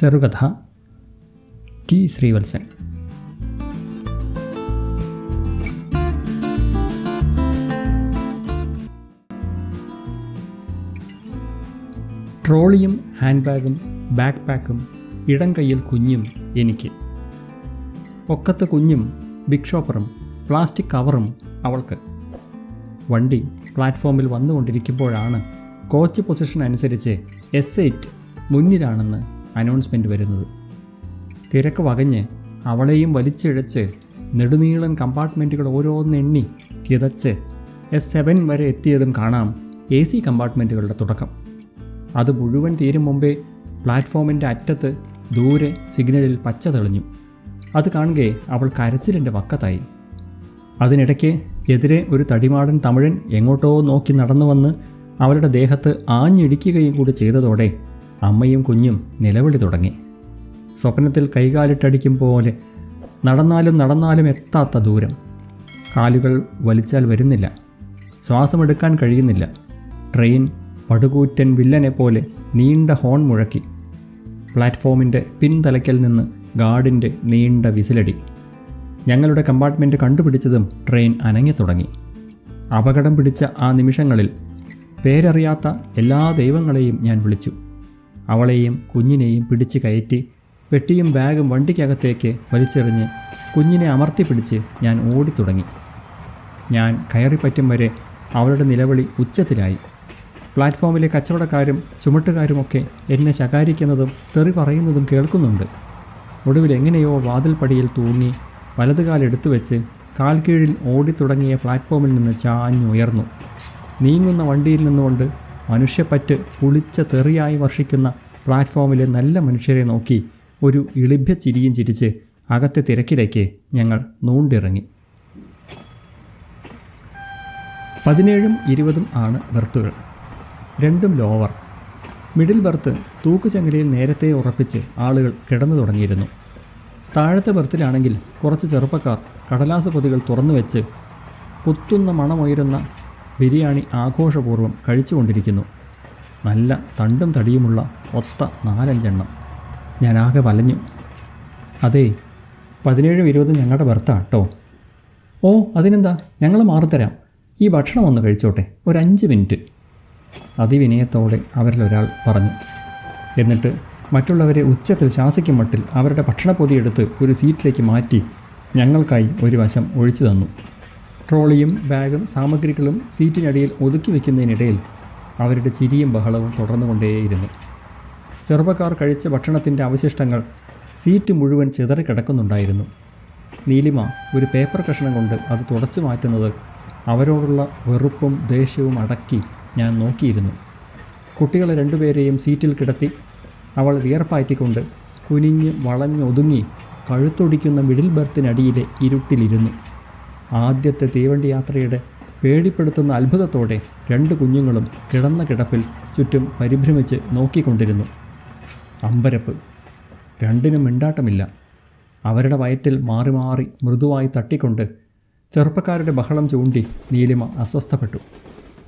ചെറുകഥ ടി ശ്രീവത്സൻ. ട്രോളിയും ഹാൻഡ് ബാഗും ബാക്ക് പാക്കും ഇടം കയ്യിൽ കുഞ്ഞും എനിക്ക്. പൊക്കത്ത് കുഞ്ഞും ബിഗ് ഷോപ്പറും പ്ലാസ്റ്റിക് കവറും അവൾക്ക്. വണ്ടി പ്ലാറ്റ്ഫോമിൽ വന്നുകൊണ്ടിരിക്കുമ്പോഴാണ് കോച്ച് പൊസിഷൻ അനുസരിച്ച് എസ് എയ്റ്റ് മുന്നിലാണെന്ന് അനൗൺസ്മെന്റ് വരുന്നത്. തിരക്ക് വകഞ്ഞ് അവളെയും വലിച്ചിഴച്ച് നെടുനീളൻ കമ്പാർട്ട്മെന്റുകൾ ഓരോന്നെണ്ണി കിതച്ച് എസ് സെവൻ വരെ എത്തിയതും കാണാം എ സി കമ്പാർട്ട്മെന്റുകളുടെ തുടക്കം. അത് മുഴുവൻ തീരും മുമ്പേ പ്ലാറ്റ്ഫോമിന്റെ അറ്റത്ത് ദൂരെ സിഗ്നലിൽ പച്ച തെളിഞ്ഞു. അത് കാണുകെ അവൾ കരച്ചിലിന്റെ വക്കത്തായി. അതിനിടയ്ക്ക് എതിരെ ഒരു തടിമാടൻ തമിഴൻ എങ്ങോട്ടോ നോക്കി നടന്നു വന്ന് അവരുടെ ദേഹത്ത് ആഞ്ഞിടിക്കുകയും കൂടി ചെയ്തതോടെ അമ്മയും കുഞ്ഞും നിലവിളി തുടങ്ങി. സ്വപ്നത്തിൽ കൈകാലിട്ടടിക്കും പോലെ നടന്നാലും നടന്നാലും എത്താത്ത ദൂരം. കാലുകൾ വലിച്ചാൽ വരുന്നില്ല. ശ്വാസമെടുക്കാൻ കഴിയുന്നില്ല. ട്രെയിൻ പടുകൂറ്റൻ വില്ലനെ പോലെ നീണ്ട ഹോൺ മുഴക്കി. പ്ലാറ്റ്ഫോമിന്റെ പിൻതലയ്ക്കൽ നിന്ന് ഗാർഡിന്റെ നീണ്ട വിസിലടി. ഞങ്ങളുടെ കമ്പാർട്ട്മെന്റ് കണ്ടുപിടിച്ചതും ട്രെയിൻ അനങ്ങി തുടങ്ങി. അപകടം പിടിച്ച ആ നിമിഷങ്ങളിൽ പേരറിയാത്ത എല്ലാ ദൈവങ്ങളെയും ഞാൻ വിളിച്ചു. അവളെയും കുഞ്ഞിനെയും പിടിച്ച് കയറ്റി പെട്ടിയും ബാഗും വണ്ടിക്കകത്തേക്ക് വലിച്ചെറിഞ്ഞ് കുഞ്ഞിനെ അമർത്തിപ്പിടിച്ച് ഞാൻ ഓടിത്തുടങ്ങി. ഞാൻ കയറിപ്പറ്റും വരെ അവളുടെ നിലവിളി ഉച്ചത്തിലായി. പ്ലാറ്റ്ഫോമിലെ കച്ചവടക്കാരും ചുമട്ടുകാരുമൊക്കെ എന്നെ ശകാരിക്കുന്നതും തെറി പറയുന്നതും കേൾക്കുന്നുണ്ട്. ഒടുവിൽ എങ്ങനെയോ വാതിൽപ്പടിയിൽ തൂങ്ങി വലതുകാലെടുത്തു വെച്ച് കാൽ ഓടിത്തുടങ്ങിയ പ്ലാറ്റ്ഫോമിൽ നിന്ന് ചാഞ്ഞുയർന്നു. നീങ്ങുന്ന വണ്ടിയിൽ നിന്നുകൊണ്ട് മനുഷ്യപ്പറ്റ് പുളിച്ച തെറിയായി വർഷിക്കുന്ന പ്ലാറ്റ്ഫോമിലെ നല്ല മനുഷ്യരെ നോക്കി ഒരു ഇളിഭ്യ ചിരിയും ചിരിച്ച് അകത്തെ തിരക്കിലേക്ക് ഞങ്ങൾ നൂണ്ടിറങ്ങി. പതിനേഴും ഇരുപതും ആണ് ബർത്തുകൾ. രണ്ടും ലോവർ. മിഡിൽ ബർത്ത് തൂക്കുചങ്ങലയിൽ നേരത്തെ ഉറപ്പിച്ച് ആളുകൾ കിടന്നു തുടങ്ങിയിരുന്നു. താഴത്തെ ബർത്തിലാണെങ്കിൽ കുറച്ച് ചെറുപ്പക്കാർ കടലാസ് പൊതികൾ തുറന്നു വെച്ച് കുത്തുന്ന മണമുയരുന്ന ബിരിയാണി ആഘോഷപൂർവം കഴിച്ചുകൊണ്ടിരിക്കുന്നു. നല്ല തണ്ടും തടിയുമുള്ള ഒത്ത നാലഞ്ചെണ്ണം. ഞാൻ ആകെ വലഞ്ഞു. അതെ പതിനേഴും ഇരുപതും ഞങ്ങളുടെ ബർത്താ കേട്ടോ ഓ അതിനെന്താ? ഞങ്ങൾ മാറിത്തരാം. ഈ ഭക്ഷണം ഒന്ന് കഴിച്ചോട്ടെ. ഒരു അഞ്ച് മിനിറ്റ്. അതിവിനയത്തോടെ അവരിലൊരാൾ പറഞ്ഞു. എന്നിട്ട് മറ്റുള്ളവരെ ഉച്ചത്തിൽ ശാസിക്കും മട്ടിൽ അവരുടെ ഭക്ഷണപ്പൊതിയെടുത്ത് ഒരു സീറ്റിലേക്ക് മാറ്റി ഞങ്ങൾക്കായി ഒരു വശം ഒഴിച്ചു തന്നു. ട്രോളിയും ബാഗും സാമഗ്രികളും സീറ്റിനടിയിൽ ഒതുക്കി വയ്ക്കുന്നതിനിടയിൽ അവരുടെ ചിരിയും ബഹളവും തുടർന്നു തുടർന്നുകൊണ്ടേയിരുന്നു. ചെറുപ്പക്കാർ കഴിച്ച ഭക്ഷണത്തിന്റെ അവശിഷ്ടങ്ങൾ സീറ്റ് മുഴുവൻ ചിതറിക്കിടക്കുന്നുണ്ടായിരുന്നു. നീലിമ ഒരു പേപ്പർ കഷ്ണം കൊണ്ട് അത് തുടച്ചു മാറ്റുന്നത് അവരോടുള്ള വെറുപ്പും ദേഷ്യവും അടക്കി ഞാൻ നോക്കിയിരുന്നു. കുട്ടികളെ രണ്ടുപേരെയും സീറ്റിൽ കിടത്തി അവൾ വിയർപ്പാറ്റിക്കൊണ്ട് കുനിഞ്ഞ് വളഞ്ഞൊതുങ്ങി കഴുത്തൊടിക്കുന്ന മിഡിൽ ബർത്തിനടിയിലെ ഇരുട്ടിലിരുന്നു. ആദ്യത്തെ തീവണ്ടി യാത്രയുടെ പേടിപ്പെടുത്തുന്ന അത്ഭുതത്തോടെ രണ്ട് കുഞ്ഞുങ്ങളും കിടന്ന കിടപ്പിൽ ചുറ്റും പരിഭ്രമിച്ച് നോക്കിക്കൊണ്ടിരുന്നു. അമ്പരപ്പ്. രണ്ടിനും മിണ്ടാട്ടമില്ല. അവരുടെ വയറ്റിൽ മാറി മാറി മൃദുവായി തട്ടിക്കൊണ്ട് ചെറുപ്പക്കാരുടെ ബഹളം ചൂണ്ടി നീലിമ അസ്വസ്ഥപ്പെട്ടു.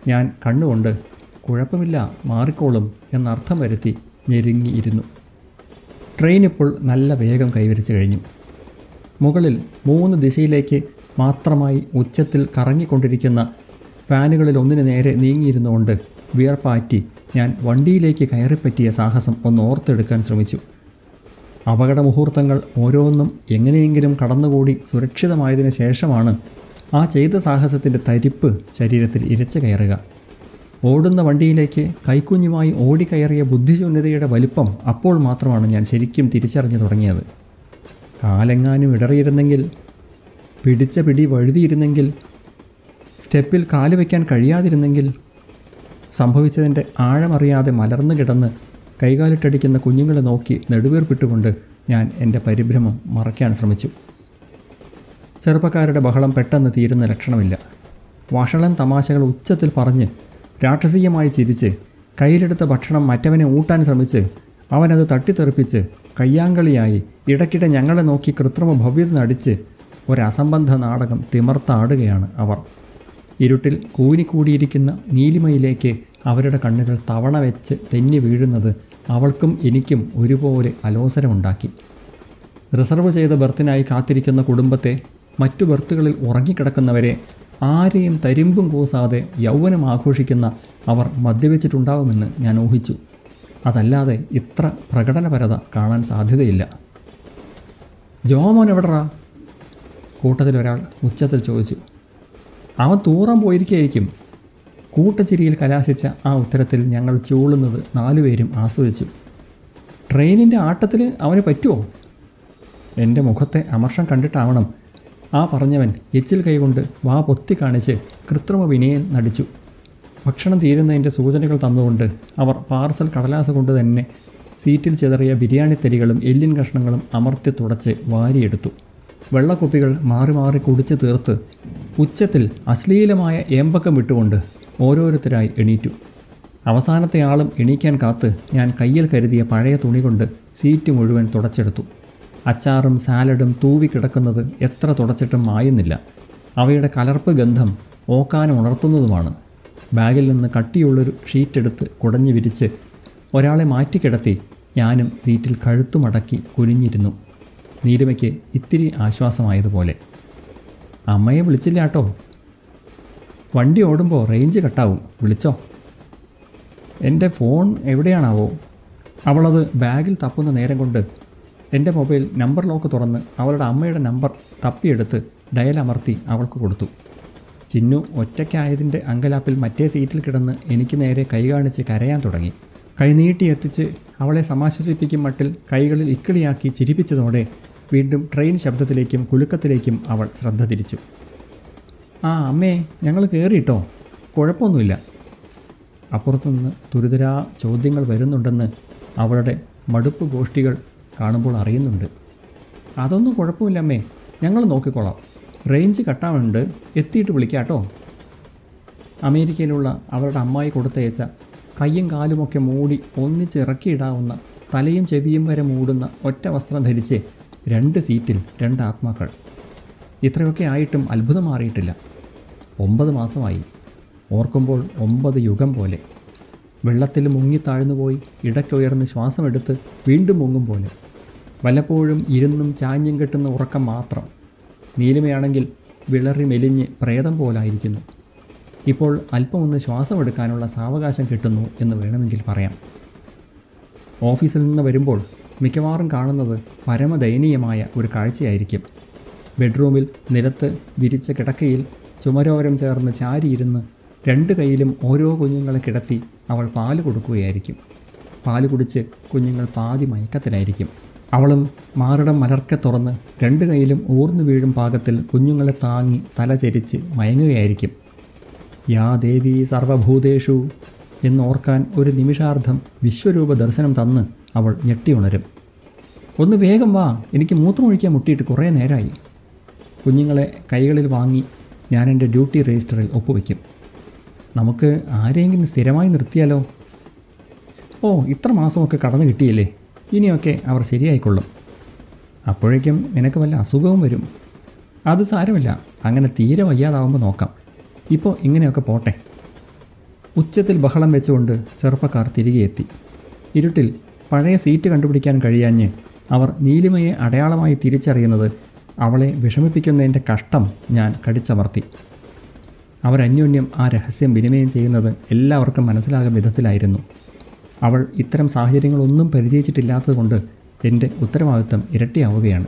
ഞാൻ കണ്ണുകൊണ്ട് കുഴപ്പമില്ല മാറിക്കോളും എന്നർത്ഥം വരുത്തി ഞെരുങ്ങിയിരുന്നു. ട്രെയിൻ ഇപ്പോൾ നല്ല വേഗം കൈവരിച്ചു കഴിഞ്ഞു. മുകളിൽ മൂന്ന് ദിശയിലേക്ക് മാത്രമായി ഉച്ചത്തിൽ കറങ്ങിക്കൊണ്ടിരിക്കുന്ന ഫാനുകളിൽ ഒന്നിന് നേരെ നീങ്ങിയിരുന്നുകൊണ്ട് വിയർപ്പാറ്റി ഞാൻ വണ്ടിയിലേക്ക് കയറിപ്പറ്റിയ സാഹസം ഒന്ന് ഓർത്തെടുക്കാൻ ശ്രമിച്ചു. അപകട മുഹൂർത്തങ്ങൾ ഓരോന്നും എങ്ങനെയെങ്കിലും കടന്നുകൂടി സുരക്ഷിതമായതിനു ശേഷമാണ് ആ ചെയ്ത സാഹസത്തിന്റെ തരിപ്പ് ശരീരത്തിൽ ഇരച്ചു കയറുക. ഓടുന്ന വണ്ടിയിലേക്ക് കൈക്കുഞ്ഞുമായി ഓടിക്കയറിയ ബുദ്ധിശൂന്യതയുടെ വലിപ്പം അപ്പോൾ മാത്രമാണ് ഞാൻ ശരിക്കും തിരിച്ചറിഞ്ഞു തുടങ്ങിയത്. കാലെങ്ങാനും ഇടറിയിരുന്നെങ്കിൽ പിടിച്ച പിടി വഴുതിയിരുന്നെങ്കിൽ സ്റ്റെപ്പിൽ കാൽ വയ്ക്കാൻ കഴിയാതിരുന്നെങ്കിൽ സംഭവിച്ചതിന്റെ ആഴമറിയാതെ മലർന്നു കിടന്ന് കൈകാലിട്ടടിക്കുന്ന കുഞ്ഞുങ്ങളെ നോക്കി നെടുവീർപ്പിട്ടുകൊണ്ട് ഞാൻ എന്റെ പരിഭ്രമം മറയ്ക്കാൻ ശ്രമിച്ചു. ചെറുപ്പക്കാരുടെ ബഹളം പെട്ടെന്ന് തീരുന്ന ലക്ഷണമില്ല. വഷളൻ തമാശകൾ ഉച്ചത്തിൽ പറഞ്ഞ് രാക്ഷസീയമായി ചിരിച്ച് കയ്യിലെടുത്ത ഭക്ഷണം മറ്റവനെ ഊട്ടാൻ ശ്രമിച്ച് അവനത് തട്ടിത്തെറിപ്പിച്ച് കയ്യാങ്കളിയായി ഇടയ്ക്കിടെ ഞങ്ങളെ നോക്കി കൃത്രിമ ഭവ്യത നടിച്ച് ഒരസംബന്ധ നാടകം തിമർത്താടുകയാണ് അവർ. ഇരുട്ടിൽ കൂനിക്കൂടിയിരിക്കുന്ന നീലിമയിലേക്ക് അവരുടെ കണ്ണുകൾ തവണ വെച്ച് തെന്നി വീഴുന്നത് അവൾക്കും എനിക്കും ഒരുപോലെ അലോസരമുണ്ടാക്കി. റിസർവ് ചെയ്ത ബർത്തിനായി കാത്തിരിക്കുന്ന കുടുംബത്തെ മറ്റു ബർത്തുകളിൽ ഉറങ്ങിക്കിടക്കുന്നവരെ ആരെയും തരിമ്പും കൂസാതെ യൗവനം ആഘോഷിക്കുന്ന അവർ മദ്യവെച്ചിട്ടുണ്ടാവുമെന്ന് ഞാൻ ഊഹിച്ചു. അതല്ലാതെ ഇത്ര പ്രകടനപരത കാണാൻ സാധ്യതയില്ല. ജോമോൻ എവിടറാ കൂട്ടത്തിലൊരാൾ ഉച്ചത്തിൽ ചോദിച്ചു അവൻ തൂറാൻ പോയിരിക്കുകയായിരിക്കും കൂട്ടച്ചിരിയിൽ കലാശിച്ച ആ ഉത്തരത്തിൽ ഞങ്ങൾ ചൂളുന്നത് നാലുപേരും ആസ്വദിച്ചു. ട്രെയിനിന്റെ ആട്ടത്തിൽ അവന് പറ്റുമോ എന്റെ മുഖത്തെ അമർഷം കണ്ടിട്ടാവണം. ആ പറഞ്ഞവൻ എച്ചിൽ കൈകൊണ്ട് വാ പൊത്തി കാണിച്ച് കൃത്രിമ വിനയം നടിച്ചു. ഭക്ഷണം തീരുന്നതിന്റെ സൂചനകൾ തന്നുകൊണ്ട് അവർ പാർസൽ കടലാസ് കൊണ്ട് തന്നെ സീറ്റിൽ ചിതറിയ ബിരിയാണി തരികളും എല്ലിൻ കഷ്ണങ്ങളും അമർത്തി തുടച്ച് വാരിയെടുത്തു. വെള്ളക്കുപ്പികൾ മാറി മാറി കുടിച്ച് തീർത്ത് ഉച്ചത്തിൽ അശ്ലീലമായ ഏമ്പക്കം വിട്ടുകൊണ്ട് ഓരോരുത്തരായി എണീറ്റു. അവസാനത്തെ ആളും എണീക്കാൻ കാത്ത് ഞാൻ കയ്യിൽ കരുതിയ പഴയ തുണി കൊണ്ട് സീറ്റ് മുഴുവൻ തുടച്ചെടുത്തു. അച്ചാറും സാലഡും തൂവി കിടക്കുന്നത് എത്ര തുടച്ചിട്ടും മായുന്നില്ല. അവയുടെ കലർപ്പ് ഗന്ധം ഓക്കാനം ഉണർത്തുന്നതുമാണ്. ബാഗിൽ നിന്ന് കട്ടിയുള്ളൊരു ഷീറ്റെടുത്ത് കുടഞ്ഞു വിരിച്ച് ഒരാളെ മാറ്റിക്കിടത്തി ഞാനും സീറ്റിൽ കഴുത്തുമടക്കി കുനിഞ്ഞിരുന്നു. നീലിമയ്ക്ക് ഇത്തിരി ആശ്വാസമായതുപോലെ. അമ്മയെ വിളിച്ചില്ല കേട്ടോ വണ്ടി ഓടുമ്പോൾ റേഞ്ച് കട്ടാവും വിളിച്ചോ? എന്റെ ഫോൺ എവിടെയാണാവോ? അവളത് ബാഗിൽ തപ്പുന്ന നേരം കൊണ്ട് എന്റെ മൊബൈൽ നമ്പർ ലോക്ക് തുറന്ന് അവളുടെ അമ്മയുടെ നമ്പർ തപ്പിയെടുത്ത് ഡയൽ അമർത്തി അവൾക്ക് കൊടുത്തു. ചിന്നു ഒറ്റയ്ക്കായതിന്റെ അങ്കലാപ്പിൽ മറ്റേ സീറ്റിൽ കിടന്ന് എനിക്ക് നേരെ കൈ കാണിച്ച് കരയാൻ തുടങ്ങി. കൈ നീട്ടി എത്തിച്ച് അവളെ സമാശ്വസിപ്പിക്കും മട്ടിൽ കൈകളിൽ ഇക്കിളിയാക്കി ചിരിപ്പിച്ചതോടെ വീണ്ടും ട്രെയിൻ ശബ്ദത്തിലേക്കും കുലുക്കത്തിലേക്കും അവൾ ശ്രദ്ധ തിരിച്ചു. ആ അമ്മേ ഞങ്ങൾ കയറിയിട്ടോ കുഴപ്പമൊന്നുമില്ല. അപ്പുറത്തുനിന്ന് തുരിതരാ ചോദ്യങ്ങൾ വരുന്നുണ്ടെന്ന് അവളുടെ മടുപ്പ് ഗോഷ്ഠികൾ കാണുമ്പോൾ അറിയുന്നുണ്ട്. അതൊന്നും കുഴപ്പമില്ല അമ്മേ. ഞങ്ങൾ നോക്കിക്കോളാം. റേഞ്ച് കട്ടാവുന്നുണ്ട്. എത്തിയിട്ട് വിളിക്കാട്ടോ. അമേരിക്കയിലുള്ള അവരുടെ അമ്മായി കൊടുത്തയച്ച കയ്യും കാലുമൊക്കെ മൂടി ഒന്നിച്ചിറക്കിയിടാവുന്ന തലയും ചെവിയും വരെ മൂടുന്ന ഒറ്റ വസ്ത്രം ധരിച്ച് രണ്ട് സീറ്റിൽ രണ്ട് ആത്മാക്കൾ. ഇത്രയൊക്കെ ആയിട്ടും അത്ഭുതം മാറിയിട്ടില്ല. ഒമ്പത് മാസമായി. ഓർക്കുമ്പോൾ ഒമ്പത് യുഗം പോലെ. വെള്ളത്തിൽ മുങ്ങി താഴ്ന്നു മുങ്ങിത്താഴ്ന്നുപോയി ഇടയ്ക്കുയർന്ന് ശ്വാസമെടുത്ത് വീണ്ടും മുങ്ങും പോലെ. വല്ലപ്പോഴും ഇരുന്നും ചാഞ്ഞും കെട്ടുന്ന ഉറക്കം മാത്രം. നീലിമയാണെങ്കിൽ വിളറി മെലിഞ്ഞ് പ്രേതം പോലായിരിക്കുന്നു. ഇപ്പോൾ അല്പമൊന്ന് ശ്വാസമെടുക്കാനുള്ള സാവകാശം കിട്ടുന്നു എന്ന് വേണമെങ്കിൽ പറയാം. ഓഫീസിൽ നിന്ന് വരുമ്പോൾ മിക്കവാറും കാണുന്നത് പരമദയനീയമായ ഒരു കാഴ്ചയായിരിക്കും. ബെഡ്റൂമിൽ നിലത്ത് വിരിച്ച കിടക്കയിൽ ചുമരോരം ചേർന്ന് ചാരിയിരുന്ന് രണ്ട് കൈയിലും ഓരോ കുഞ്ഞുങ്ങളെ കിടത്തി അവൾ പാൽ കൊടുക്കുകയായിരിക്കും. പാൽ കുടിച്ച് കുഞ്ഞുങ്ങൾ പാതി മയക്കത്തിലായിരിക്കും. അവളും മാറിടം മലർക്കെ തുറന്ന് രണ്ട് കൈയിലും ഊർന്നു വീഴും പാകത്തിൽ കുഞ്ഞുങ്ങളെ താങ്ങി തല ചരിച്ച് മയങ്ങുകയായിരിക്കും. യാ ദേവി സർവഭൂതേഷു എന്നോർക്കാൻ ഒരു നിമിഷാർദ്ധം വിശ്വരൂപ ദർശനം തന്ന് അവൾ ഞെട്ടി ഉണരും. ഒന്ന് വേഗം വാ. എനിക്ക് മൂത്രമൊഴിക്കാൻ മുട്ടിയിട്ട് കുറേ നേരമായി കുഞ്ഞുങ്ങളെ കൈകളിൽ വാങ്ങി ഞാൻ എന്റെ ഡ്യൂട്ടി രജിസ്റ്ററിൽ ഒപ്പുവെക്കും നമുക്ക് ആരെയെങ്കിലും സ്ഥിരമായി നിർത്തിയാലോ? ഓ ഇത്ര മാസമൊക്കെ കടന്നു കിട്ടിയില്ലേ? ഇനിയൊക്കെ അവർ ശരിയായിക്കൊള്ളും. അപ്പോഴേക്കും നിനക്ക് വല്ല അസുഖവും വരും. അത് സാരമില്ല. അങ്ങനെ തീരെ വയ്യാതാവുമ്പോൾ നോക്കാം. ഇപ്പോൾ ഇങ്ങനെയൊക്കെ പോട്ടെ. ഉച്ചത്തിൽ ബഹളം വെച്ചുകൊണ്ട് ചെറുപ്പക്കാർ തിരികെ എത്തി ഇരുട്ടിൽ പഴയ സീറ്റ് കണ്ടുപിടിക്കാൻ കഴിയാഞ്ഞ് അവർ നീലിമയെ അടയാളമായി തിരിച്ചറിയുന്നത് അവളെ വിഷമിപ്പിക്കുന്നതിന്റെ കഷ്ടം ഞാൻ കടിച്ചമർത്തി. അവരന്യോന്യം ആ രഹസ്യം വിനിമയം ചെയ്യുന്നത് എല്ലാവർക്കും മനസ്സിലാകും വിധത്തിലായിരുന്നു. അവൾ ഇത്തരം സാഹചര്യങ്ങളൊന്നും പരിചയിച്ചിട്ടില്ലാത്തതുകൊണ്ട് എന്റെ ഉത്തരവാദിത്വം ഇരട്ടിയാവുകയാണ്.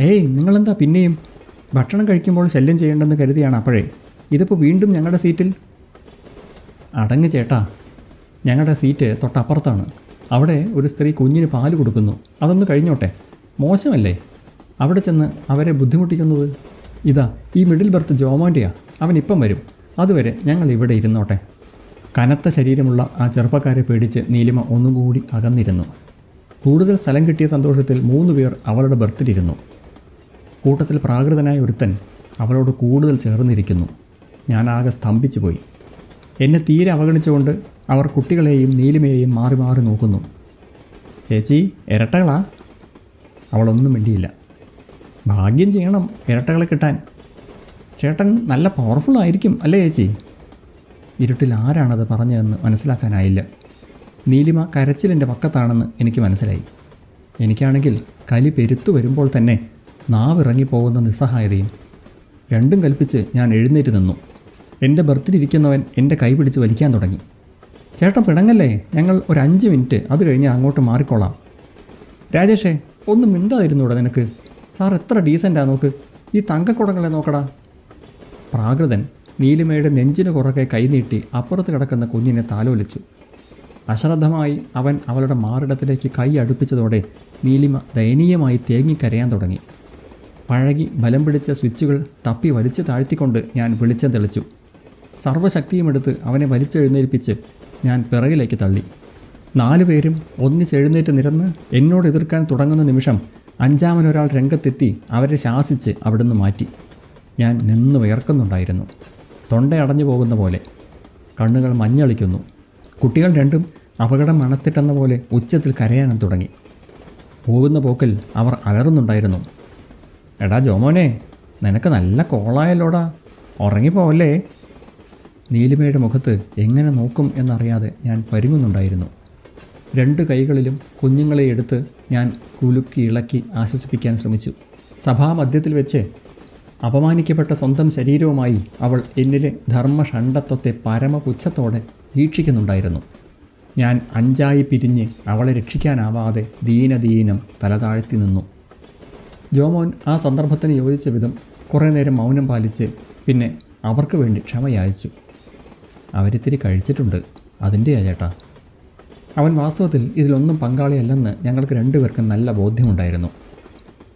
ഏയ് നിങ്ങളെന്താ പിന്നെയും? ഭക്ഷണം കഴിക്കുമ്പോൾ ശല്യം ചെയ്യേണ്ടെന്ന് കരുതിയാണ് അപ്പോഴേ. ഇതിപ്പോൾ വീണ്ടും ഞങ്ങളുടെ സീറ്റിൽ? അടങ്ങ് ചേട്ടാ. ഞങ്ങളുടെ സീറ്റ് തൊട്ടപ്പുറത്താണ്. അവിടെ ഒരു സ്ത്രീ കുഞ്ഞിന് പാൽ കൊടുക്കുന്നു. അതൊന്ന് കഴിഞ്ഞോട്ടെ. മോശമല്ലേ? അവിടെ ചെന്ന് അവരെ ബുദ്ധിമുട്ടിക്കുന്നത്? ഇതാ ഈ മിഡിൽ ബർത്ത് ജോമാണ്ടിയാ അവൻ ഇപ്പം വരും. അതുവരെ ഞങ്ങൾ ഇവിടെ ഇരുന്നോട്ടെ. കനത്ത ശരീരമുള്ള ആ ചെറുപ്പക്കാരെ പേടിച്ച് നീലിമ ഒന്നുകൂടി അകന്നിരുന്നു. കൂടുതൽ സ്ഥലം കിട്ടിയ സന്തോഷത്തിൽ മൂന്ന് പേർ അവളുടെ ബർത്തിലിരുന്നു. കൂട്ടത്തിൽ പ്രാകൃതനായ ഒരുത്തൻ അവളോട് കൂടുതൽ ചേർന്നിരിക്കുന്നു. ഞാനാകെ സ്തംഭിച്ചു പോയി എന്നെ തീരെ അവഗണിച്ചുകൊണ്ട് അവർ കുട്ടികളെയും നീലിമയെയും മാറി മാറി നോക്കുന്നു. ചേച്ചി ഇരട്ടകളാ. അവളൊന്നും മിണ്ടിയില്ല. ഭാഗ്യം ചെയ്യണം ഇരട്ടകളെ കിട്ടാൻ. ചേട്ടൻ നല്ല പവർഫുൾ ആയിരിക്കും അല്ലേ ചേച്ചി? ഇരുട്ടിൽ ആരാണത് പറഞ്ഞതെന്ന് മനസ്സിലാക്കാനായില്ല. നീലിമ കരച്ചിലിന്റെ പക്കത്താണെന്ന് എനിക്ക് മനസ്സിലായി. എനിക്കാണെങ്കിൽ കലി പെരുത്തു വരുമ്പോൾ തന്നെ നാവിറങ്ങിപ്പോകുന്ന നിസ്സഹായതയും രണ്ടും കൽപ്പിച്ച് ഞാൻ എഴുന്നേറ്റ് നിന്നു. എന്റെ ബർത്തിലിരിക്കുന്നവൻ എന്റെ കൈ പിടിച്ച് വലിക്കാൻ തുടങ്ങി. ചേട്ടൻ പിണങ്ങല്ലേ? ഞങ്ങൾ ഒരു അഞ്ച് മിനിറ്റ് അത് കഴിഞ്ഞ് അങ്ങോട്ട് മാറിക്കോളാം. രാജേഷേ ഒന്ന് മിണ്ടാതിരുന്നൂടെ നിനക്ക്. സാർ എത്ര ഡീസന്റാ നോക്ക്. ഈ തങ്കക്കുടങ്ങളെ നോക്കടാ. പ്രാകൃതൻ നീലിമയുടെ നെഞ്ചിന് കുറക്കെ കൈനീട്ടി അപ്പുറത്ത് കിടക്കുന്ന കുഞ്ഞിനെ താലോലിച്ചു. അശ്രദ്ധമായി അവൻ അവളുടെ മാറിടത്തിലേക്ക് കൈ അടുപ്പിച്ചതോടെ നീലിമ ദയനീയമായി തേങ്ങിക്കരയാൻ തുടങ്ങി. പഴകി ബലം പിടിച്ച സ്വിച്ചുകൾ തപ്പി വലിച്ചു താഴ്ത്തിക്കൊണ്ട് ഞാൻ വെളിച്ചം തെളിച്ചു സർവശക്തിയുമെടുത്ത് അവനെ വലിച്ചെഴുന്നേൽപ്പിച്ച് ഞാൻ പിറകിലേക്ക് തള്ളി. നാലുപേരും ഒന്നിച്ചെഴുന്നേറ്റ് നിരന്ന് എന്നോട് എതിർക്കാൻ തുടങ്ങുന്ന നിമിഷം അഞ്ചാമനൊരാൾ രംഗത്തെത്തി അവരെ ശാസിച്ച് അവിടുന്ന് മാറ്റി. ഞാൻ നിന്ന് വിയർക്കുന്നുണ്ടായിരുന്നു. തൊണ്ടയടഞ്ഞു പോകുന്ന പോലെ. കണ്ണുകൾ മഞ്ഞളിക്കുന്നു. കുട്ടികൾ രണ്ടും അപകടം മണത്തിട്ടെന്ന പോലെ ഉച്ചത്തിൽ കരയാനും തുടങ്ങി. പോകുന്ന പോക്കിൽ അവർ അലറുന്നുണ്ടായിരുന്നു. എടാ ജോമോനെ നിനക്ക് നല്ല കോളായല്ലോടാ. ഉറങ്ങിപ്പോവല്ലേ? നീലിമയുടെ മുഖത്ത് എങ്ങനെ നോക്കും എന്നറിയാതെ ഞാൻ പരുങ്ങുന്നുണ്ടായിരുന്നു. രണ്ട് കൈകളിലും കുഞ്ഞുങ്ങളെ എടുത്ത് ഞാൻ കുലുക്കി ഇളക്കി ആശ്വസിപ്പിക്കാൻ ശ്രമിച്ചു. സഭാമധ്യത്തിൽ വെച്ച് അപമാനിക്കപ്പെട്ട സ്വന്തം ശരീരവുമായി അവൾ എന്നിലെ ധർമ്മഷണ്ഡത്വത്തെ പരമപുച്ഛത്തോടെ വീക്ഷിക്കുന്നുണ്ടായിരുന്നു. ഞാൻ അഞ്ചായി പിരിഞ്ഞ് അവളെ രക്ഷിക്കാനാവാതെ ദീനദീനം തലതാഴ്ത്തി നിന്നു. ജോമോൻ ആ സന്ദർഭത്തിന് യോജിച്ച വിധം കുറേ നേരം മൗനം പാലിച്ച് പിന്നെ അവർക്ക് വേണ്ടി ക്ഷമയാചിച്ചു അവരിത്തിരി കഴിച്ചിട്ടുണ്ട്. അതിന്റെയാ ചേട്ടാ. അവൻ വാസ്തവത്തിൽ ഇതിലൊന്നും പങ്കാളിയല്ലെന്ന് ഞങ്ങൾക്ക് രണ്ടുപേർക്കും നല്ല ബോധ്യമുണ്ടായിരുന്നു.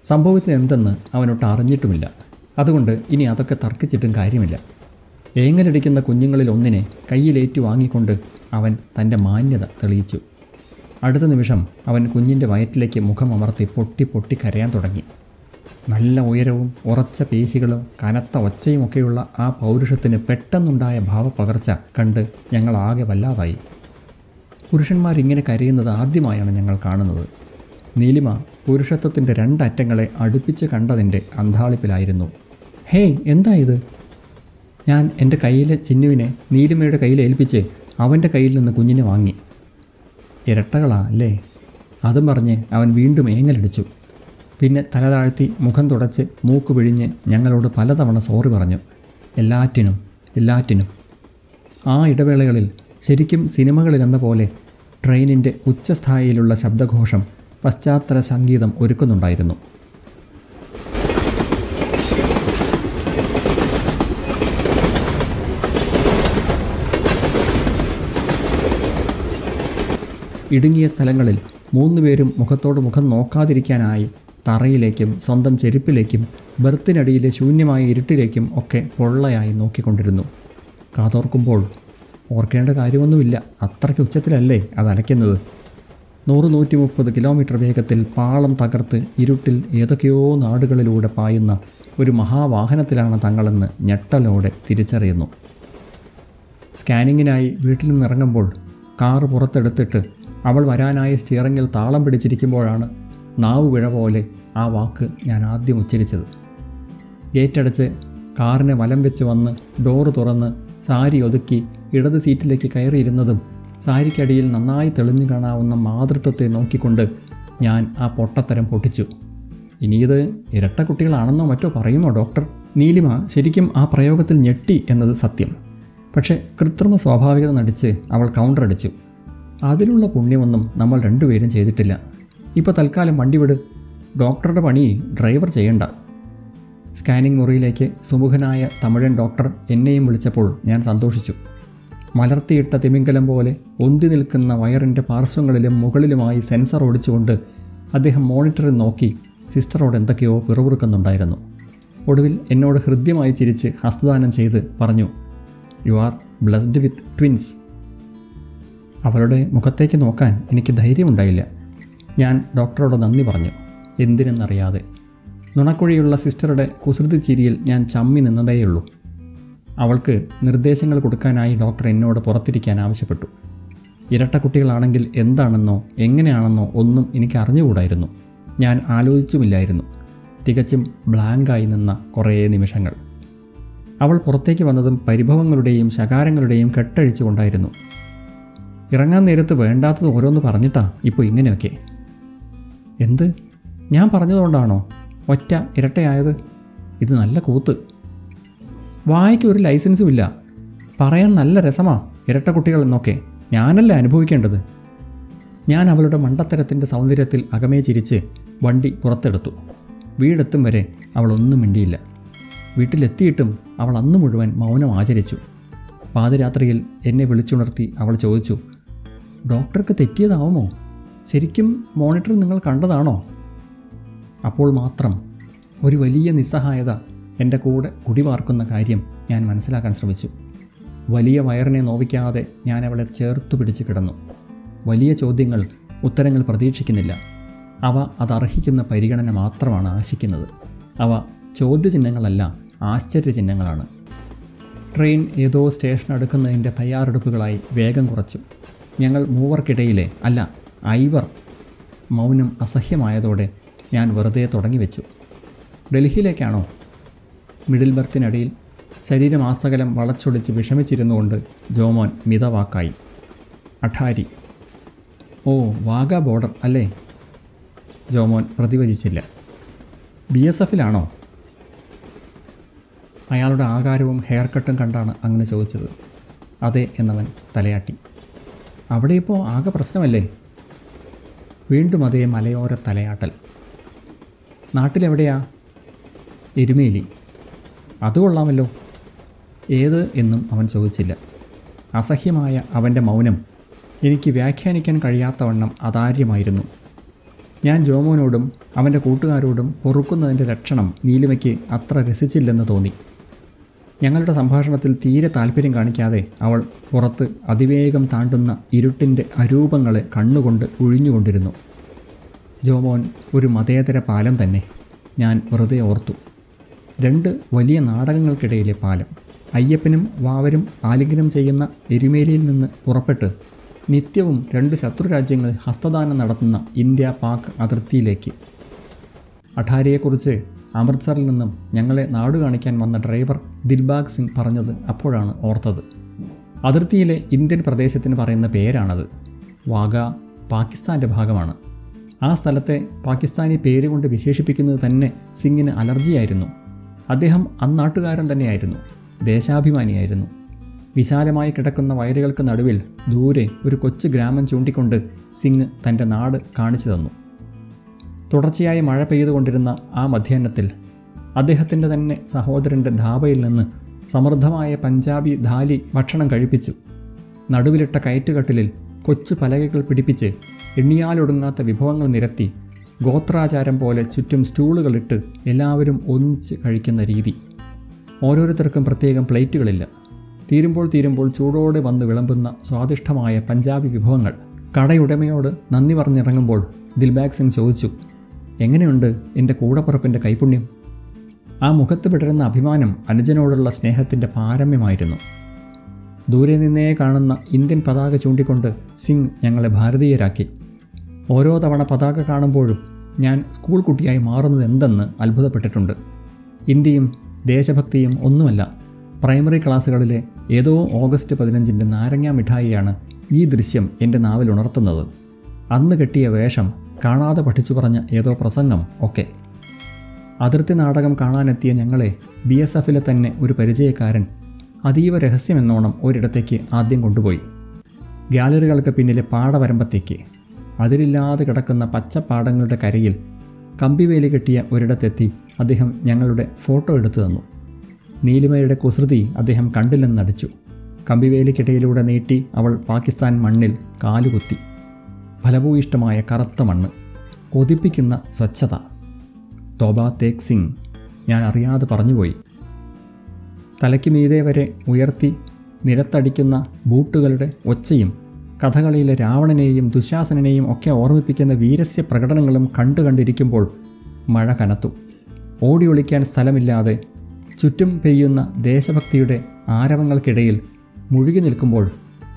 സംഭവിച്ചത് എന്തെന്ന് അവനൊട്ട് അറിഞ്ഞിട്ടുമില്ല. അതുകൊണ്ട് ഇനി അതൊക്കെ തർക്കിച്ചിട്ടും കാര്യമില്ല. ഏങ്ങലടിക്കുന്ന കുഞ്ഞുങ്ങളിൽ ഒന്നിനെ കയ്യിലേറ്റു വാങ്ങിക്കൊണ്ട് അവൻ തന്റെ മാന്യത തെളിയിച്ചു. അടുത്ത നിമിഷം അവൻ കുഞ്ഞിന്റെ വയറ്റിലേക്ക് മുഖം അമർത്തി പൊട്ടി പൊട്ടി കരയാൻ തുടങ്ങി. നല്ല ഉയരവും ഉറച്ച പേശികളും കനത്ത ഒച്ചയുമൊക്കെയുള്ള ആ പൗരുഷത്തിന് പെട്ടെന്നുണ്ടായ ഭാവപ്പകർച്ച കണ്ട് ഞങ്ങൾ ആകെ വല്ലാതായി പുരുഷന്മാരിങ്ങനെ കരയുന്നത് ആദ്യമായാണ് ഞങ്ങൾ കാണുന്നത്. നീലിമ പുരുഷത്വത്തിന്റെ രണ്ടറ്റങ്ങളെ അടുപ്പിച്ച് കണ്ടതിന്റെ അന്താളിപ്പിലായിരുന്നു ഹേയ് എന്താ ഇത്? ഞാൻ എന്റെ കയ്യിലെ ചിന്നുവിനെ നീലിമയുടെ കയ്യിൽ ഏൽപ്പിച്ച് അവന്റെ കയ്യിൽ നിന്ന് കുഞ്ഞിനെ വാങ്ങി. ഇരട്ടകളാ അല്ലേ? അതും പറഞ്ഞ് അവൻ വീണ്ടും ഏങ്ങലടിച്ചു. പിന്നെ തല താഴ്ത്തി മുഖം തുടച്ച് മൂക്ക് പിഴിഞ്ഞ് ഞങ്ങളോട് പലതവണ സോറി പറഞ്ഞു. എല്ലാറ്റിനും എല്ലാറ്റിനും. ആ ഇടവേളകളിൽ ശരിക്കും സിനിമകളിലെന്ന പോലെ ട്രെയിനിന്റെ ഉച്ചസ്ഥായിയിലുള്ള ശബ്ദഘോഷം പശ്ചാത്തല സംഗീതം ഒരുക്കുന്നുണ്ടായിരുന്നു. ഇടുങ്ങിയ സ്ഥലങ്ങളിൽ മൂന്നുപേരും മുഖത്തോട് മുഖം നോക്കാതിരിക്കാനായി തറയിലേക്കും സ്വന്തം ചെരുപ്പിലേക്കും ബെർത്തിനടിയിലെ ശൂന്യമായ ഇരുട്ടിലേക്കും ഒക്കെ പൊള്ളയായി നോക്കിക്കൊണ്ടിരുന്നു. കാതോർക്കുമ്പോൾ ഓർക്കേണ്ട കാര്യമൊന്നുമില്ല. അത്രയ്ക്ക് ഉച്ചത്തിലല്ലേ അത് അലയ്ക്കുന്നത്? നൂറ് നൂറ്റി മുപ്പത് കിലോമീറ്റർ വേഗത്തിൽ പാളം തകർത്ത് ഇരുട്ടിൽ ഏതൊക്കെയോ നാടുകളിലൂടെ പായുന്ന ഒരു മഹാവാഹനത്തിലാണ് തങ്ങളെന്ന് ഞെട്ടലോടെ തിരിച്ചറിയുന്നു. സ്കാനിങ്ങിനായി വീട്ടിൽ നിന്നിറങ്ങുമ്പോൾ കാറ് പുറത്തെടുത്തിട്ട് അവൾ വരാനായ സ്റ്റിയറിങ്ങിൽ താളം പിടിച്ചിരിക്കുമ്പോഴാണ് നാവ് പിഴ പോലെ ആ വാക്ക് ഞാൻ ആദ്യം ഉച്ചരിച്ചത്. ഗേറ്റടച്ച് കാറിനെ വലം വെച്ച് വന്ന് ഡോറ് തുറന്ന് സാരി ഒതുക്കി ഇടത് സീറ്റിലേക്ക് കയറിയിരുന്നതും സാരിക്കടിയിൽ നന്നായി തെളിഞ്ഞു കാണാവുന്ന മാതൃത്വത്തെ നോക്കിക്കൊണ്ട് ഞാൻ ആ പൊട്ടത്തരം പൊട്ടിച്ചു. ഇനിയത് ഇരട്ട കുട്ടികളാണെന്നോ മറ്റോ പറയുമോ ഡോക്ടർ? നീലിമ ശരിക്കും ആ പ്രയോഗത്തിൽ ഞെട്ടി എന്നത് സത്യം. പക്ഷേ കൃത്രിമ സ്വാഭാവികത നടിച്ച് അവൾ കൗണ്ടർ അടിച്ചു. അതിലുള്ള പുണ്യമൊന്നും നമ്മൾ രണ്ടുപേരും ചെയ്തിട്ടില്ല. ഇപ്പോൾ തൽക്കാലം വണ്ടി വിട് ഡോക്ടറുടെ പണി ഡ്രൈവർ ചെയ്യണ്ട. സ്കാനിംഗ് മുറിയിലേക്ക് സുമുഖനായ തമിഴൻ ഡോക്ടർ എന്നെയും വിളിച്ചപ്പോൾ ഞാൻ സന്തോഷിച്ചു. മലർത്തിയിട്ട തിമിംഗലം പോലെ ഒന്തി നിൽക്കുന്ന വയറിന്റെ പാർശ്വങ്ങളിലും മുകളിലുമായി സെൻസർ ഓടിച്ചുകൊണ്ട് അദ്ദേഹം മോണിറ്ററിൽ നോക്കി സിസ്റ്ററോട് എന്തൊക്കെയോ പിറുപിറുക്കുന്നുണ്ടായിരുന്നു. ഒടുവിൽ എന്നോട് ഹൃദ്യമായി ചിരിച്ച് ഹസ്തദാനം ചെയ്ത് പറഞ്ഞു you are blessed with twins അവളുടെ മുഖത്തേക്ക് നോക്കാൻ എനിക്ക് ധൈര്യമുണ്ടായില്ല. ഞാൻ ഡോക്ടറോട് നന്ദി പറഞ്ഞു. എന്തിനെന്നറിയാതെ. നുണക്കുഴിയുള്ള സിസ്റ്ററുടെ കുസൃതി ചിരിയിൽ ഞാൻ ചമ്മി നിന്നതേയുള്ളൂ. അവൾക്ക് നിർദ്ദേശങ്ങൾ കൊടുക്കാനായി ഡോക്ടർ എന്നോട് പുറത്തിരിക്കാൻ ആവശ്യപ്പെട്ടു. ഇരട്ട കുട്ടികളാണെങ്കിൽ എന്താണെന്നോ എങ്ങനെയാണെന്നോ ഒന്നും എനിക്ക് അറിഞ്ഞുകൂടായിരുന്നു. ഞാൻ ആലോചിച്ചുമില്ലായിരുന്നു. തികച്ചും ബ്ലാങ്കായി നിന്ന കുറേ നിമിഷങ്ങൾ. അവൾ പുറത്തേക്ക് വന്നതും പരിഭവങ്ങളുടെയും ശകാരങ്ങളുടെയും കെട്ടഴിച്ചുകൊണ്ടായിരുന്നു. ഇറങ്ങാൻ നേരത്ത് വേണ്ടാത്തത് ഓരോന്ന് പറഞ്ഞിട്ടാ ഇപ്പോൾ ഇങ്ങനെയൊക്കെ? എന്ത്? ഞാൻ പറഞ്ഞതുകൊണ്ടാണോ? ഒറ്റ ഇരട്ടയായത് ഇത് നല്ല കൂത്ത്. വായിക്ക് ഒരു ലൈസൻസും ഇല്ല. പറയാൻ നല്ല രസമാ ഇരട്ട കുട്ടികൾ എന്നൊക്കെ. ഞാനല്ലേ അനുഭവിക്കേണ്ടത്? ഞാൻ അവളുടെ മണ്ടത്തരത്തിന്റെ സൗന്ദര്യത്തിൽ അകമേ ചിരിച്ച് വണ്ടി പുറത്തെടുത്തു. വീടെത്തും വരെ അവളൊന്നും മിണ്ടിയില്ല. വീട്ടിലെത്തിയിട്ടും അവൾ അന്ന് മുഴുവൻ മൗനം ആചരിച്ചു. പാതിരാത്രിയിൽ എന്നെ വിളിച്ചുണർത്തി അവൾ ചോദിച്ചു ഡോക്ടർക്ക് തെറ്റിയതാവുമോ? ശരിക്കും മോണിറ്റർ നിങ്ങൾ കണ്ടതാണോ? അപ്പോൾ മാത്രം ഒരു വലിയ നിസ്സഹായത എന്റെ കൂടെ കുടിവാർക്കുന്ന കാര്യം ഞാൻ മനസ്സിലാക്കാൻ ശ്രമിച്ചു. വലിയ വയറിനെ നോവിക്കാതെ ഞാൻ അവളെ ചേർത്ത് പിടിച്ച് കിടന്നു. വലിയ ചോദ്യങ്ങൾ ഉത്തരങ്ങൾ പ്രതീക്ഷിക്കുന്നില്ല. അവ അതർഹിക്കുന്ന പരിഗണന മാത്രമാണ് ആശിക്കുന്നത്. അവ ചോദ്യചിഹ്നങ്ങളല്ല ആശ്ചര്യചിഹ്നങ്ങളാണ്. ട്രെയിൻ ഏതോ സ്റ്റേഷൻ അടുക്കുന്നതിന്റെ തയ്യാറെടുപ്പുകളായി വേഗം കുറച്ചു. ഞങ്ങൾ മൂവർക്കിടയിലെ അല്ല ഐവർ മൗനം അസഹ്യമായതോടെ ഞാൻ വെറുതെ തുടങ്ങി വെച്ചു ഡൽഹിയിലേക്കാണോ? മിഡിൽ ബർത്തിനടിയിൽ ശരീരമാസകലം വളച്ചൊടിച്ച് വിഷമിച്ചിരുന്നുകൊണ്ട് ജോമോൻ മിതവാക്കായി. അഠാരി. ഓ വാഗ ബോർഡർ അല്ലേ? ജോമോൻ പ്രതിവചിച്ചില്ല. ബി എസ് എഫിലാണോ? അയാളുടെ ആകാരവും ഹെയർ കട്ടും കണ്ടാണ് അങ്ങനെ ചോദിച്ചത്. അതെ എന്നവൻ തലയാട്ടി. അവിടെ ഇപ്പോൾ ആകെ പ്രശ്നമല്ലേ? വീണ്ടും അതേ മലയോര തലയാട്ടൽ. നാട്ടിലെവിടെയാ? എരുമേലി. അത് കൊള്ളാമല്ലോ. ഏത് എന്നും അവൻ ചോദിച്ചില്ല. അസഹ്യമായ അവന്റെ മൗനം എനിക്ക് വ്യാഖ്യാനിക്കാൻ കഴിയാത്തവണ്ണം അതാര്യമായിരുന്നു. ഞാൻ ജോമോനോടും അവന്റെ കൂട്ടുകാരോടും പൊറുക്കുന്നതിന്റെ ലക്ഷണം നീലിമയ്ക്ക് അത്ര രസിച്ചില്ലെന്ന് തോന്നി. ഞങ്ങളുടെ സംഭാഷണത്തിൽ തീരെ താല്പര്യം കാണിക്കാതെ അവൾ പുറത്ത് അതിവേഗം താണ്ടുന്ന ഇരുട്ടിന്റെ അരൂപങ്ങളെ കണ്ണുകൊണ്ട് ഒഴിഞ്ഞുകൊണ്ടിരുന്നു ജോമോൻ ഒരു മതേതര പാലം തന്നെ. ഞാൻ വെറുതെ ഓർത്തു. രണ്ട് വലിയ നാടകങ്ങൾക്കിടയിലെ പാലം. അയ്യപ്പനും വാവരും ആലിംഗനം ചെയ്യുന്ന എരുമേലിയിൽ നിന്ന് പുറപ്പെട്ട് നിത്യവും രണ്ട് ശത്രുരാജ്യങ്ങൾ ഹസ്തദാനം നടത്തുന്ന ഇന്ത്യ പാക് അതിർത്തിയിലേക്ക്. അഠാരിയെക്കുറിച്ച് അമൃത്സറിൽ നിന്നും ഞങ്ങളെ നാട് കാണിക്കാൻ വന്ന ഡ്രൈവർ ദിൽബാഗ് സിംഗ് പറഞ്ഞത് അപ്പോഴാണ് ഓർത്തത്. അതിർത്തിയിലെ ഇന്ത്യൻ പ്രദേശത്തിന് പറയുന്ന പേരാണത്. വാഗ പാകിസ്ഥാന്റെ ഭാഗമാണ്. ആ സ്ഥലത്തെ പാകിസ്ഥാനി പേരുകൊണ്ട് വിശേഷിപ്പിക്കുന്നത് തന്നെ സിംഗിന് അലർജിയായിരുന്നു. അദ്ദേഹം അന്നാട്ടുകാരൻ തന്നെയായിരുന്നു. ദേശാഭിമാനിയായിരുന്നു. വിശാലമായി കിടക്കുന്ന വയലുകൾക്ക് നടുവിൽ ദൂരെ ഒരു കൊച്ചു ഗ്രാമം ചൂണ്ടിക്കൊണ്ട് സിംഗ് തന്റെ നാട് കാണിച്ചു തന്നു. തുടർച്ചയായി മഴ പെയ്തുകൊണ്ടിരുന്ന ആ മധ്യാഹ്നത്തിൽ അദ്ദേഹത്തിന്റെ തന്നെ സഹോദരന്റെ ധാബയിൽ നിന്ന് സമൃദ്ധമായ പഞ്ചാബി ധാലി ഭക്ഷണം കഴിപ്പിച്ചു. നടുവിലിട്ട കയറ്റുകട്ടിലിൽ കൊച്ചു പലകകൾ പിടിപ്പിച്ച് എണ്ണിയാലൊടുങ്ങാത്ത വിഭവങ്ങൾ നിരത്തി ഗോത്രാചാരം പോലെ ചുറ്റും സ്റ്റൂളുകളിട്ട് എല്ലാവരും ഒന്നിച്ച് കഴിക്കുന്ന രീതി. ഓരോരുത്തർക്കും പ്രത്യേകം പ്ലേറ്റുകളില്ല. തീരുമ്പോൾ തീരുമ്പോൾ ചൂടോടെ വന്ന് വിളമ്പുന്ന സ്വാദിഷ്ടമായ പഞ്ചാബി വിഭവങ്ങൾ. കടയുടമയോട് നന്ദി പറഞ്ഞിറങ്ങുമ്പോൾ ദിൽബാഗ് സിംഗ് ചോദിച്ചു എങ്ങനെയുണ്ട് എന്റെ കൂടപ്പുറപ്പിന്റെ കൈപുണ്യം? ആ മുഖത്ത് വിടരുന്ന അഭിമാനം അനുജനോടുള്ള സ്നേഹത്തിന്റെ പാരമ്യമായിരുന്നു. ദൂരെ നിന്നേ കാണുന്ന ഇന്ത്യൻ പതാക ചൂണ്ടിക്കൊണ്ട് സിംഗ് ഞങ്ങളെ ഭാരതീയരാക്കി. ഓരോ തവണ പതാക കാണുമ്പോഴും ഞാൻ സ്കൂൾ കുട്ടിയായി മാറുന്നത് എന്തെന്ന് അത്ഭുതപ്പെട്ടിട്ടുണ്ട്. ഇന്ത്യയും ദേശഭക്തിയും ഒന്നുമല്ല പ്രൈമറി ക്ലാസ്സുകളിലെ ഏതോ ഓഗസ്റ്റ് പതിനഞ്ചിന്റെ നാരങ്ങ മിഠായിയാണ് ഈ ദൃശ്യം എന്റെ നാവിൽ ഉണർത്തുന്നത്. അന്ന് കെട്ടിയ വേഷം കാണാതെ പഠിച്ചു പറഞ്ഞ ഏതോ പ്രസംഗം. ഒക്കെ അതിർത്തി നാടകം കാണാനെത്തിയ ഞങ്ങളെ ബി എസ് എഫിലെ തന്നെ ഒരു പരിചയക്കാരൻ അതീവ രഹസ്യമെന്നോണം ഒരിടത്തേക്ക് ആദ്യം കൊണ്ടുപോയി. ഗാലറികൾക്ക് പിന്നിലെ പാടവരമ്പത്തേക്ക്. അതിരില്ലാതെ കിടക്കുന്ന പച്ചപ്പാടങ്ങളുടെ കരയിൽ കമ്പിവേലി കെട്ടിയ ഒരിടത്തെത്തി അദ്ദേഹം ഞങ്ങളുടെ ഫോട്ടോ എടുത്തു തന്നു. നീലിമയുടെ കുസൃതി അദ്ദേഹം കണ്ടില്ലെന്നടിച്ചു കമ്പിവേലിക്കിടയിലൂടെ നീട്ടി അവൾ പാകിസ്ഥാൻ മണ്ണിൽ കാലുകുത്തി. ഫലഭൂയിഷ്ടമായ കറുത്ത മണ്ണ് കൊതിപ്പിക്കുന്ന സ്വച്ഛത. തോബ തേക് സിംഗ് ഞാൻ അറിയാതെ പറഞ്ഞുപോയി. തലയ്ക്ക് മീതെ വരെ ഉയർത്തി നിരത്തടിക്കുന്ന ബൂട്ടുകളുടെ ഒച്ചയും കഥകളിയിലെ രാവണനെയും ദുശാസനെയും ഒക്കെ ഓർമ്മിപ്പിക്കുന്ന വീരസ്യ പ്രകടനങ്ങളും കണ്ടു കണ്ടിരിക്കുമ്പോൾ മഴ കനത്തു. ഓടി ഒളിക്കാൻ സ്ഥലമില്ലാതെ ചുറ്റും പെയ്യുന്ന ദേശഭക്തിയുടെ ആരവങ്ങൾക്കിടയിൽ മുഴുകി നിൽക്കുമ്പോൾ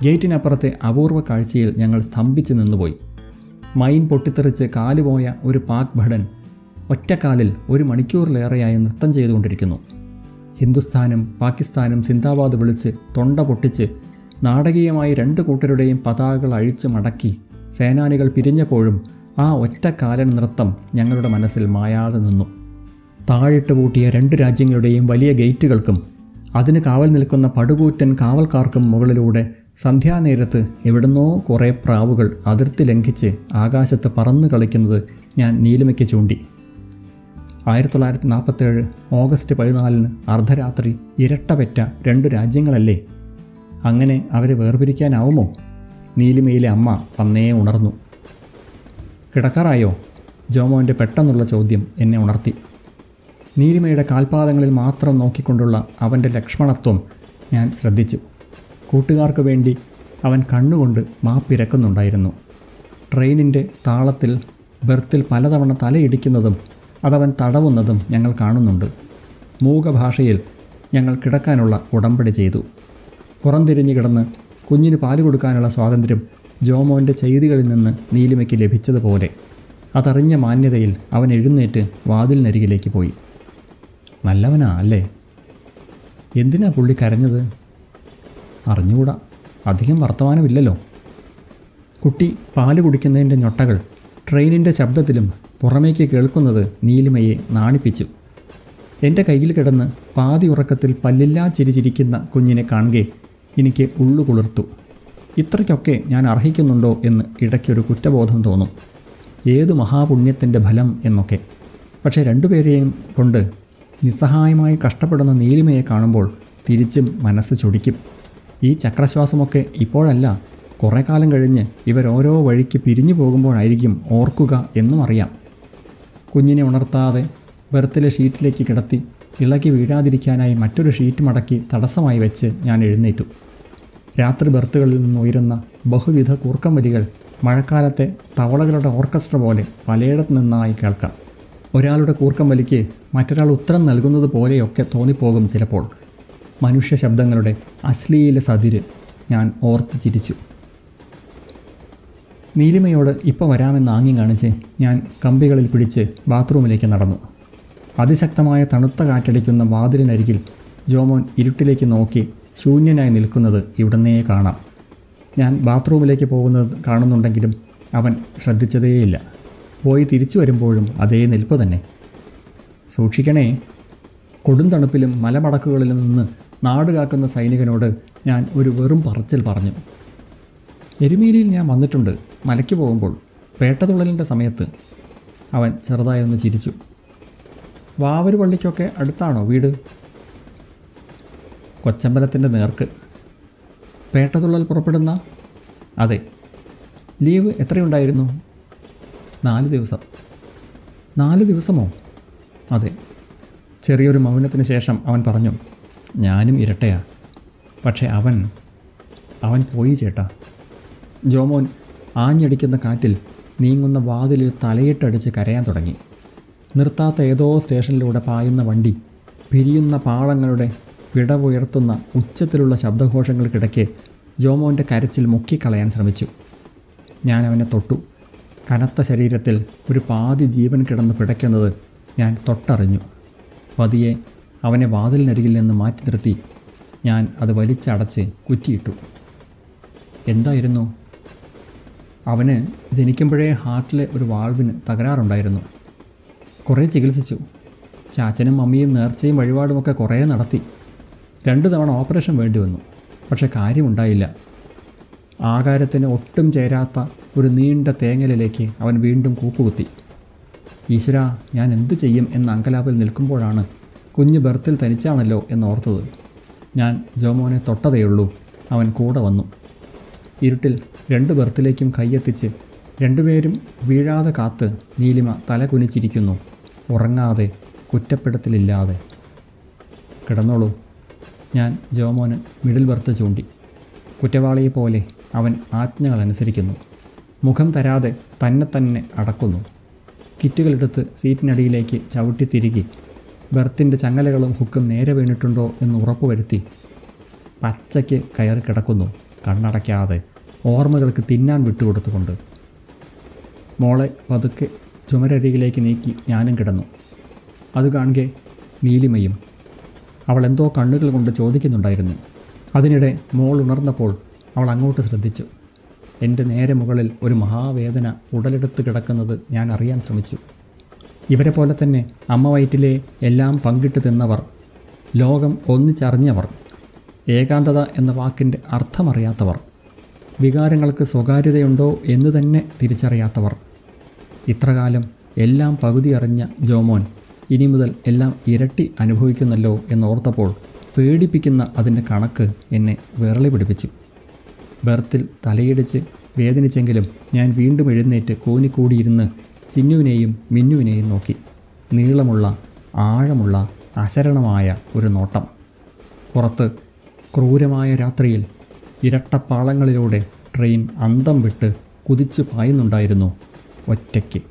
ഗേറ്റിനപ്പുറത്തെ അപൂർവ കാഴ്ചയിൽ ഞങ്ങൾ സ്തംഭിച്ചു നിന്നുപോയി. മൈൻ പൊട്ടിത്തെറിച്ച് കാലുപോയ ഒരു പാക് ഭടൻ ഒറ്റക്കാലിൽ ഒരു മണിക്കൂറിലേറെയായി നൃത്തം ചെയ്തുകൊണ്ടിരിക്കുന്നു. ഹിന്ദുസ്ഥാനും പാകിസ്ഥാനും സിന്ദാബാദ് വിളിച്ച് തൊണ്ട പൊട്ടിച്ച് നാടകീയമായി രണ്ട് കൂട്ടരുടെയും പതാകകൾ അഴിച്ചു മടക്കി സേനാനികൾ പിരിഞ്ഞപ്പോഴും ആ ഒറ്റക്കാലൻ നൃത്തം ഞങ്ങളുടെ മനസ്സിൽ മായാതെ നിന്നു. താഴിട്ട് പൂട്ടിയ രണ്ട് രാജ്യങ്ങളുടെയും വലിയ ഗേറ്റുകൾക്കും അതിന് കാവൽ നിൽക്കുന്ന പടുകൂറ്റൻ കാവൽക്കാർക്കും മുകളിലൂടെ സന്ധ്യാനേരത്ത് എവിടുന്നോ കുറേ പ്രാവുകൾ അതിർത്തി ലംഘിച്ച് ആകാശത്ത് പറന്നു കളിക്കുന്നത് ഞാൻ നീലിമയ്ക്ക് ചൂണ്ടി. ആയിരത്തി തൊള്ളായിരത്തി നാൽപ്പത്തേഴ് ഓഗസ്റ്റ് പതിനാലിന് അർദ്ധരാത്രി ഇരട്ട പെറ്റ രണ്ട് രാജ്യങ്ങളല്ലേ? അങ്ങനെ അവരെ വേർപിരിക്കാനാവുമോ? നീലിമയിലെ അമ്മ തന്നേ ഉണർന്നു. കിടക്കാറായോ? ജോമോന്റെ പെട്ടെന്നുള്ള ചോദ്യം എന്നെ ഉണർത്തി. നീലിമയുടെ കാൽപാദങ്ങളിൽ മാത്രം നോക്കിക്കൊണ്ടുള്ള അവന്റെ ലക്ഷ്മണത്വം ഞാൻ ശ്രദ്ധിച്ചു. കൂട്ടുകാർക്ക് വേണ്ടി അവൻ കണ്ണുകൊണ്ട് മാപ്പിരക്കുന്നുണ്ടായിരുന്നു ട്രെയിനിന്റെ താളത്തിൽ ബെർത്തിൽ പലതവണ തലയിടിക്കുന്നതും അതവൻ തടവുന്നതും ഞങ്ങൾ കാണുന്നുണ്ട്. മൂകഭാഷയിൽ ഞങ്ങൾ കിടക്കാനുള്ള ഉടമ്പടി ചെയ്തു. പുറംതിരിഞ്ഞു കിടന്ന് കുഞ്ഞിന് പാൽ കൊടുക്കാനുള്ള സ്വാതന്ത്ര്യം ജോമോന്റെ ചെയ്തികളിൽ നിന്ന് നീലിമയ്ക്ക് ലഭിച്ചതുപോലെ. അതറിഞ്ഞ മാന്യതയിൽ അവൻ എഴുന്നേറ്റ് വാതിലിനരികിലേക്ക് പോയി. നല്ലവനാ അല്ലേ? എന്തിനാ പുള്ളി കരഞ്ഞത്? അറിഞ്ഞുകൂടാ. അധികം വർത്തമാനമില്ലല്ലോ. കുട്ടി പാൽ കുടിക്കുന്നതിന്റെ ഞൊട്ടകൾ ട്രെയിനിന്റെ ശബ്ദത്തിലും പുറമേക്ക് കേൾക്കുന്നത് നീലിമയെ നാണിപ്പിച്ചു. എന്റെ കയ്യിൽ കിടന്ന് പാതി ഉറക്കത്തിൽ പല്ലില്ലാ ചിരിചിരിക്കുന്ന കുഞ്ഞിനെ കാണുകെ എനിക്ക് ഉള്ളു കുളിർത്തു. ഇത്രയ്ക്കൊക്കെ ഞാൻ അർഹിക്കുന്നുണ്ടോ എന്ന് ഇടയ്ക്കൊരു കുറ്റബോധം തോന്നും. ഏതു മഹാപുണ്യത്തിന്റെ ഫലം എന്നൊക്കെ. പക്ഷേ രണ്ടുപേരെയും കൊണ്ട് നിസ്സഹായമായി കഷ്ടപ്പെടുന്ന നീലിമയെ കാണുമ്പോൾ തിരിച്ചും മനസ്സ് ചൊടിക്കും. ഈ ചക്രശ്വാസമൊക്കെ ഇപ്പോഴല്ല. കുറേ കാലം കഴിഞ്ഞ് ഇവരോരോ വഴിക്ക് പിരിഞ്ഞു പോകുമ്പോഴായിരിക്കും ഓർക്കുക എന്നും അറിയാം. കുഞ്ഞിനെ ഉണർത്താതെ ബെർത്തിലെ ഷീറ്റിലേക്ക് കിടത്തി ഇളകി വീഴാതിരിക്കാനായി മറ്റൊരു ഷീറ്റ് മടക്കി തടസ്സമായി വെച്ച് ഞാൻ എഴുന്നേറ്റു. രാത്രി ബെർത്തുകളിൽ നിന്ന് ഉയരുന്ന ബഹുവിധ കൂർക്കം വലികൾ മഴക്കാലത്തെ തവളകളുടെ ഓർക്കസ്ട്ര പോലെ പലയിടത്തു നിന്നായി കേൾക്കാം. ഒരാളുടെ കൂർക്കം വലിക്ക് മറ്റൊരാൾ ഉത്തരം നൽകുന്നത് പോലെയൊക്കെ തോന്നിപ്പോകും ചിലപ്പോൾ. മനുഷ്യ ശബ്ദങ്ങളുടെ അശ്ലീല സതിര് ഞാൻ ഓർത്ത് ചിരിച്ചു. നീലിമയോട് ഇപ്പോൾ വരാമെന്ന് ആംഗ്യം കാണിച്ച് ഞാൻ കമ്പികളിൽ പിടിച്ച് ബാത്റൂമിലേക്ക് നടന്നു. അതിശക്തമായ തണുത്ത കാറ്റടിക്കുന്ന വാതിലിനരികിൽ ജോമോൻ ഇരുട്ടിലേക്ക് നോക്കി ശൂന്യനായി നിൽക്കുന്നത് ഇവിടുന്നേ കാണാം. ഞാൻ ബാത്റൂമിലേക്ക് പോകുന്നത് കാണുന്നുണ്ടെങ്കിലും അവൻ ശ്രദ്ധിച്ചതേയില്ല. പോയി തിരിച്ചു വരുമ്പോഴും അതേ നിൽപ്പ് തന്നെ. സൂക്ഷിക്കണേ. കൊടുന്തണുപ്പിലും മലമടക്കുകളിലും നിന്ന് നാട് കാക്കുന്ന സൈനികനോട് ഞാൻ ഒരു വെറും പറച്ചിൽ പറഞ്ഞു. എരുമേലിയിൽ ഞാൻ വന്നിട്ടുണ്ട്. മലയ്ക്ക് പോകുമ്പോൾ പേട്ടതുള്ളലിന്റെ സമയത്ത് അവൻ ചെറുതായി ഒന്ന് ചിരിച്ചു. വാവര് പള്ളിക്കൊക്കെ അടുത്താണോ വീട്? കൊച്ചമ്പലത്തിന്റെ നേർക്ക്. പേട്ടതുള്ളൽ പുറപ്പെടുന്ന? അതെ. ലീവ് എത്രയുണ്ടായിരുന്നു? നാല് ദിവസം. നാല് ദിവസമോ? അതെ. ചെറിയൊരു മൗനത്തിന് ശേഷം അവൻ പറഞ്ഞു. ഞാനും ഇരട്ടയാ. പക്ഷേ അവൻ അവൻ പോയി ചേട്ടാ. ജോമോൻ ആഞ്ഞടിക്കുന്ന കാറ്റിൽ നീങ്ങുന്ന വാതിലിൽ തലയിട്ടടിച്ച് കരയാൻ തുടങ്ങി. നിർത്താത്ത ഏതോ സ്റ്റേഷനിലൂടെ പായുന്ന വണ്ടി പിരിയുന്ന പാളങ്ങളുടെ വിടവുയർത്തുന്ന ഉച്ചത്തിലുള്ള ശബ്ദഘോഷങ്ങൾക്കിടയ്ക്ക് ജോമോന്റെ കരച്ചിൽ മുക്കിക്കളയാൻ ശ്രമിച്ചു. ഞാൻ അവനെ തൊട്ടു. കനത്ത ശരീരത്തിൽ ഒരു പാതി ജീവൻ കിടന്ന് പിടയ്ക്കുന്നത് ഞാൻ തൊട്ടറിഞ്ഞു. പതിയെ അവനെ വാതിലിനരികിൽ നിന്ന് മാറ്റി നിർത്തി. ഞാൻ അത് വലിച്ചടച്ച് കുറ്റിയിട്ടു. എന്തായിരുന്നു? അവന് ജനിക്കുമ്പോഴേ ഹാർട്ടിലെ ഒരു വാൾവിന് തകരാറുണ്ടായിരുന്നു. കുറേ ചികിത്സിച്ചു. ചാച്ചനും മമ്മിയും നേർച്ചയും വഴിപാടുമൊക്കെ കുറേ നടത്തി. രണ്ട് തവണ ഓപ്പറേഷൻ വേണ്ടി വന്നു. പക്ഷെ കാര്യമുണ്ടായില്ല. ആകാരത്തിന് ഒട്ടും ചേരാത്ത ഒരു നീണ്ട തേങ്ങലിലേക്ക് അവൻ വീണ്ടും കൂപ്പുകുത്തി. ഈശ്വര ഞാൻ എന്ത് ചെയ്യും? എന്ന അങ്കലാപ്പിൽ നിൽക്കുമ്പോഴാണ് കുഞ്ഞ് ബർത്തിൽ തനിച്ചാണല്ലോ എന്നോർത്തത്. ഞാൻ ജോമോനെ തൊട്ടതേയുള്ളൂ. അവൻ കൂടെ വന്നു. ഇരുട്ടിൽ രണ്ട് ബർത്തിലേക്കും കൈയെത്തിച്ച് രണ്ടുപേരും വീഴാതെ കാത്ത് നീലിമ തല കുനിച്ചിരിക്കുന്നു. ഉറങ്ങാതെ കുറ്റപ്പെടുത്തലില്ലാതെ. കിടന്നോളൂ. ഞാൻ ജോമോന് മിഡിൽ ബർത്ത് ചൂണ്ടി. കുറ്റവാളിയെപ്പോലെ അവൻ ആജ്ഞകൾ അനുസരിക്കുന്നു. മുഖം തരാതെ തന്നെ തന്നെ അടക്കുന്നു. കിറ്റുകളെടുത്ത് സീറ്റിനടിയിലേക്ക് ചവിട്ടി തിരികെ ബർത്തിന്റെ ചങ്ങലകളും ഹുക്കും നേരെ വീണിട്ടുണ്ടോ എന്ന് ഉറപ്പുവരുത്തി പച്ചയ്ക്ക് കയറി കിടക്കുന്നു കണ്ണടയ്ക്കാതെ ഓർമ്മകൾക്ക് തിന്നാൻ വിട്ടുകൊടുത്തുകൊണ്ട്. മോളെ പതുക്കെ ചുമരരികിലേക്ക് നീക്കി ഞാനും കിടന്നു. അത് കാണുകെ നീലിമയും അവൾ എന്തോ കണ്ണുകൾ കൊണ്ട് ചോദിക്കുന്നുണ്ടായിരുന്നു. അതിനിടെ മോൾ ഉണർന്നപ്പോൾ അവൾ അങ്ങോട്ട് ശ്രദ്ധിച്ചു. എന്റെ നേരെ മുകളിൽ ഒരു മഹാവേദന ഉടലെടുത്ത് കിടക്കുന്നത് ഞാൻ അറിയാൻ ശ്രമിച്ചു. ഇവരെ പോലെ തന്നെ അമ്മ വയറ്റിലെ എല്ലാം പങ്കിട്ട് തിന്നവർ ലോകം ഒന്നിച്ചറിഞ്ഞവർ ഏകാന്തത എന്ന വാക്കിന്റെ അർത്ഥമറിയാത്തവർ വികാരങ്ങൾക്ക് സ്വകാര്യതയുണ്ടോ എന്ന് തന്നെ തിരിച്ചറിയാത്തവർ. ഇത്രകാലം എല്ലാം പകുതി അറിഞ്ഞ ജോമോൻ ഇനി മുതൽ എല്ലാം ഇരട്ടി അനുഭവിക്കുന്നല്ലോ എന്നോർത്തപ്പോൾ പേടിപ്പിക്കുന്ന അതിന്റെ കണക്ക് എന്നെ വിറളി പിടിപ്പിച്ചു. ബെർത്തിൽ തലയിടിച്ച് വേദനിച്ചെങ്കിലും ഞാൻ വീണ്ടും എഴുന്നേറ്റ് കൂനിക്കൂടിയിരുന്ന് ചിന്നുവിനെയും മിന്നുവിനെയും നോക്കി. നീളമുള്ള ആഴമുള്ള അശരണമായ ഒരു നോട്ടം. പുറത്ത് ക്രൂരമായ രാത്രിയിൽ ഇരട്ടപ്പാളങ്ങളിലൂടെ ട്രെയിൻ അന്തം വിട്ട് കുതിച്ചു പായുന്നുണ്ടായിരുന്നു ഒറ്റയ്ക്ക്.